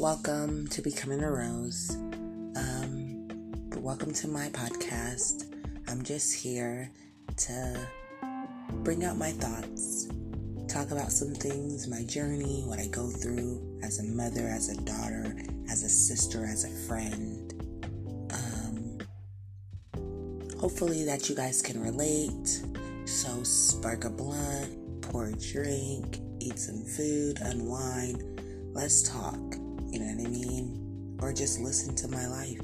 welcome to Becoming a Rose. Um, welcome to my podcast. I'm just here to bring out my thoughts, talk about some things, my journey, what I go through as a mother, as a daughter, as a sister, as a friend. Um, hopefully, that you guys can relate. So, spark a blunt, pour a drink, eat some food, unwind. Let's talk. You know what I mean? Or just listen to my life.